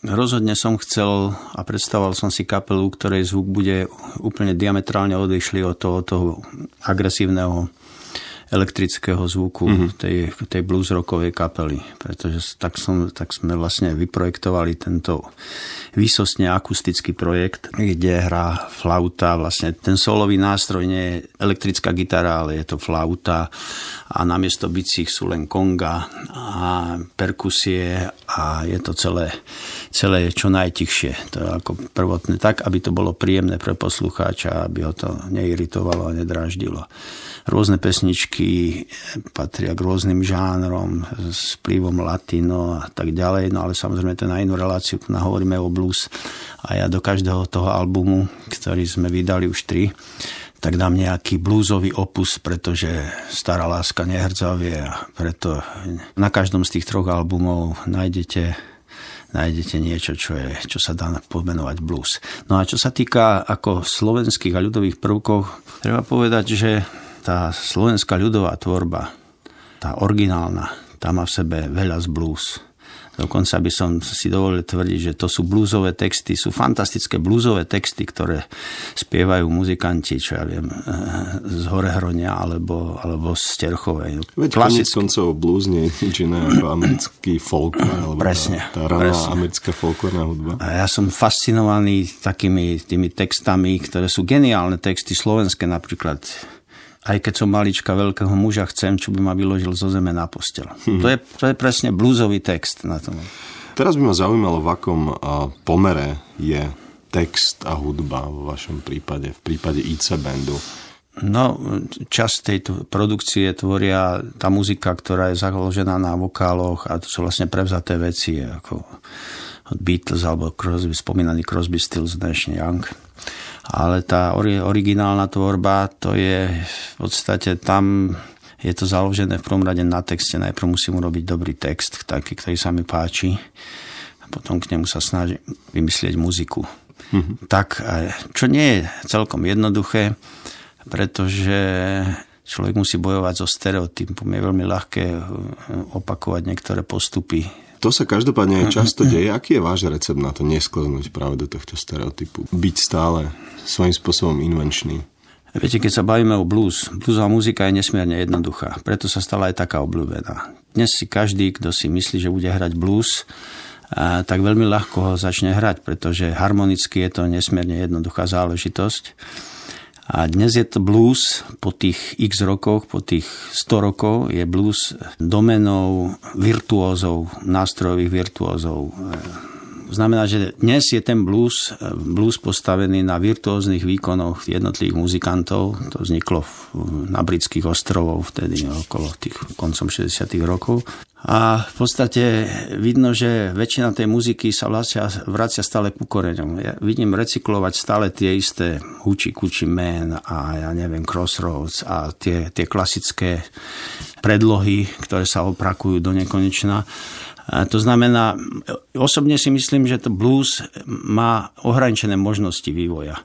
Rozhodne som chcel a predstavoval som si kapelu, ktorej zvuk bude úplne diametrálne odlišný od toho, toho agresívneho elektrického zvuku mm-hmm. tej, tej blues rockovej kapely. Pretože tak, som, tak sme vlastne vyprojektovali tento výsostne akustický projekt, kde hrá flauta. Vlastne ten solový nástroj nie je elektrická gitara, ale je to flauta a namiesto bicích sú len konga a perkusie a je to celé, celé čo najtichšie. To je ako prvotné tak, aby to bolo príjemné pre poslucháča, aby ho to neiritovalo a nedráždilo. Rôzne pesničky patria k rôznym žánrom s vplyvom latino a tak ďalej, no ale samozrejme to na inú reláciu, hovoríme o blues a ja do každého toho albumu, ktorý sme vydali už tri, tak dám nejaký blúzový opus, pretože Stará láska nehrdzavie a preto na každom z tých troch albumov nájdete nájdete niečo, čo, je, čo sa dá pomenovať blues. No a čo sa týka ako slovenských a ľudových prvkov, treba povedať, že tá slovenská ľudová tvorba, tá originálna, tá má v sebe veľa z blues. Dokonca by som si dovolil tvrdiť, že to sú blúzové texty, sú fantastické blúzové texty, ktoré spievajú muzikanti, čo ja viem, eh, z Horehronia alebo, alebo z Terchovej. Veď konec koncov blues nie je nič iné ako americký folk. Alebo presne. Tá, tá raná presne. americká folklórna hudba. A ja som fascinovaný takými tými textami, ktoré sú geniálne texty slovenské napríklad aj keď som malička veľkého muža chcem, čo by ma vyložil zo zeme na postel. Hmm. To, je, to je presne blúzový text na tom. Teraz by ma zaujímalo, v akom pomere je text a hudba vo vašom prípade, v prípade IC bandu. No, časť tejto produkcie tvoria tá muzika, ktorá je založená na vokáloch a to sú vlastne prevzaté veci, ako od Beatles alebo Crosby, spomínaný Crosby, Stills, Nash Young ale tá originálna tvorba, to je v podstate tam je to založené v prvom rade na texte. Najprv musím urobiť dobrý text, taký, ktorý sa mi páči a potom k nemu sa snažím vymyslieť muziku. Mm-hmm. Tak, čo nie je celkom jednoduché, pretože človek musí bojovať so stereotypom. Je veľmi ľahké eh, opakovať niektoré postupy to sa každopádne aj často deje. Aký je váš recept na to nesklznúť práve do tohto stereotypu? Byť stále svojím spôsobom invenčný? Viete, keď sa bavíme o blues, bluesová muzika je nesmierne jednoduchá, preto sa stala aj taká obľúbená. Dnes si každý, kto si myslí, že bude hrať blues, a tak veľmi ľahko ho začne hrať, pretože harmonicky je to nesmierne jednoduchá záležitosť. A dnes je to blues po tých x rokoch, po tých 100 rokov je blues domenou virtuózov, nástrojových virtuózov. Znamená, že dnes je ten blues, blues postavený na virtuóznych výkonoch jednotlivých muzikantov. To vzniklo na britských ostrovoch vtedy okolo tých koncom 60. rokov. A v podstate vidno, že väčšina tej muziky sa vracia, vracia stále ku koreňom. Ja vidím recyklovať stále tie isté Huči Kuči Man a ja neviem Crossroads a tie, tie klasické predlohy, ktoré sa oprakujú do nekonečna. A to znamená, osobne si myslím, že to blues má ohraničené možnosti vývoja.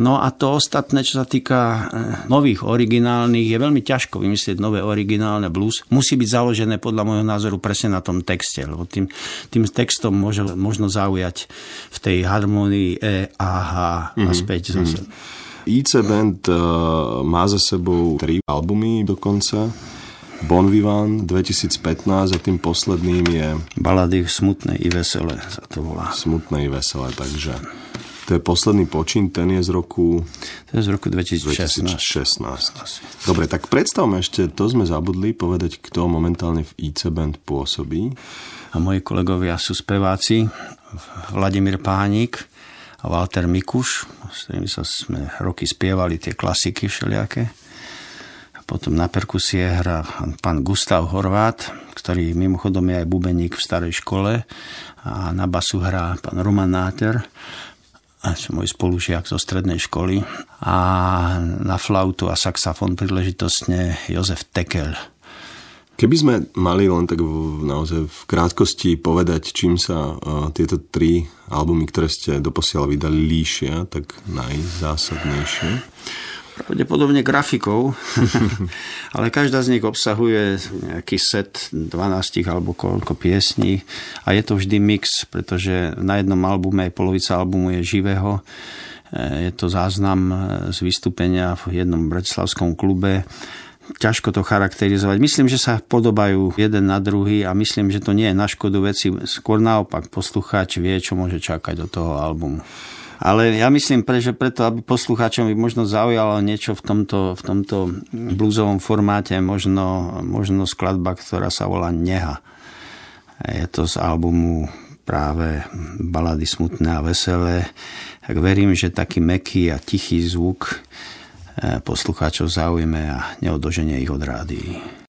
No a to ostatné, čo sa týka eh, nových originálnych, je veľmi ťažko vymyslieť nové originálne blues. Musí byť založené podľa môjho názoru presne na tom texte, lebo tým, tým textom môže, možno zaujať v tej harmonii E, A, H mm-hmm. a mhm, späť zase. Mm-hmm. IC Band uh, má za sebou tri albumy dokonca. Bon Vivant 2015 a tým posledným je... Balady smutné i veselé sa to volá. Smutné i veselé, takže to je posledný počin, ten je z roku... To je z roku 2016. 2016. Dobre, tak predstavme ešte, to sme zabudli povedať, kto momentálne v IC Band pôsobí. A moji kolegovia sú speváci Vladimír Pánik a Walter Mikuš, s ktorými sa sme roky spievali tie klasiky všelijaké. Potom na perkusie hrá pán Gustav Horvát, ktorý mimochodom je aj bubeník v starej škole a na basu hrá pán Roman Náter môj spolužiak zo strednej školy a na flautu a saxofón príležitostne Jozef Tekel. Keby sme mali len tak v, naozaj v krátkosti povedať, čím sa uh, tieto tri albumy, ktoré ste doposiaľ vydali, líšia, tak najzásadnejšie. Pravdepodobne grafikov, ale každá z nich obsahuje nejaký set 12 alebo koľko piesní a je to vždy mix, pretože na jednom albume aj polovica albumu je živého. Je to záznam z vystúpenia v jednom bratislavskom klube ťažko to charakterizovať. Myslím, že sa podobajú jeden na druhý a myslím, že to nie je na škodu veci. Skôr naopak, poslucháč vie, čo môže čakať od toho albumu. Ale ja myslím, pre, že preto, aby poslucháčom by možno zaujalo niečo v tomto, v tomto bluesovom formáte, možno, možno skladba, ktorá sa volá Neha. Je to z albumu práve balady smutné a veselé. Tak verím, že taký meký a tichý zvuk poslucháčov zaujme a neodoženie ich od rádií.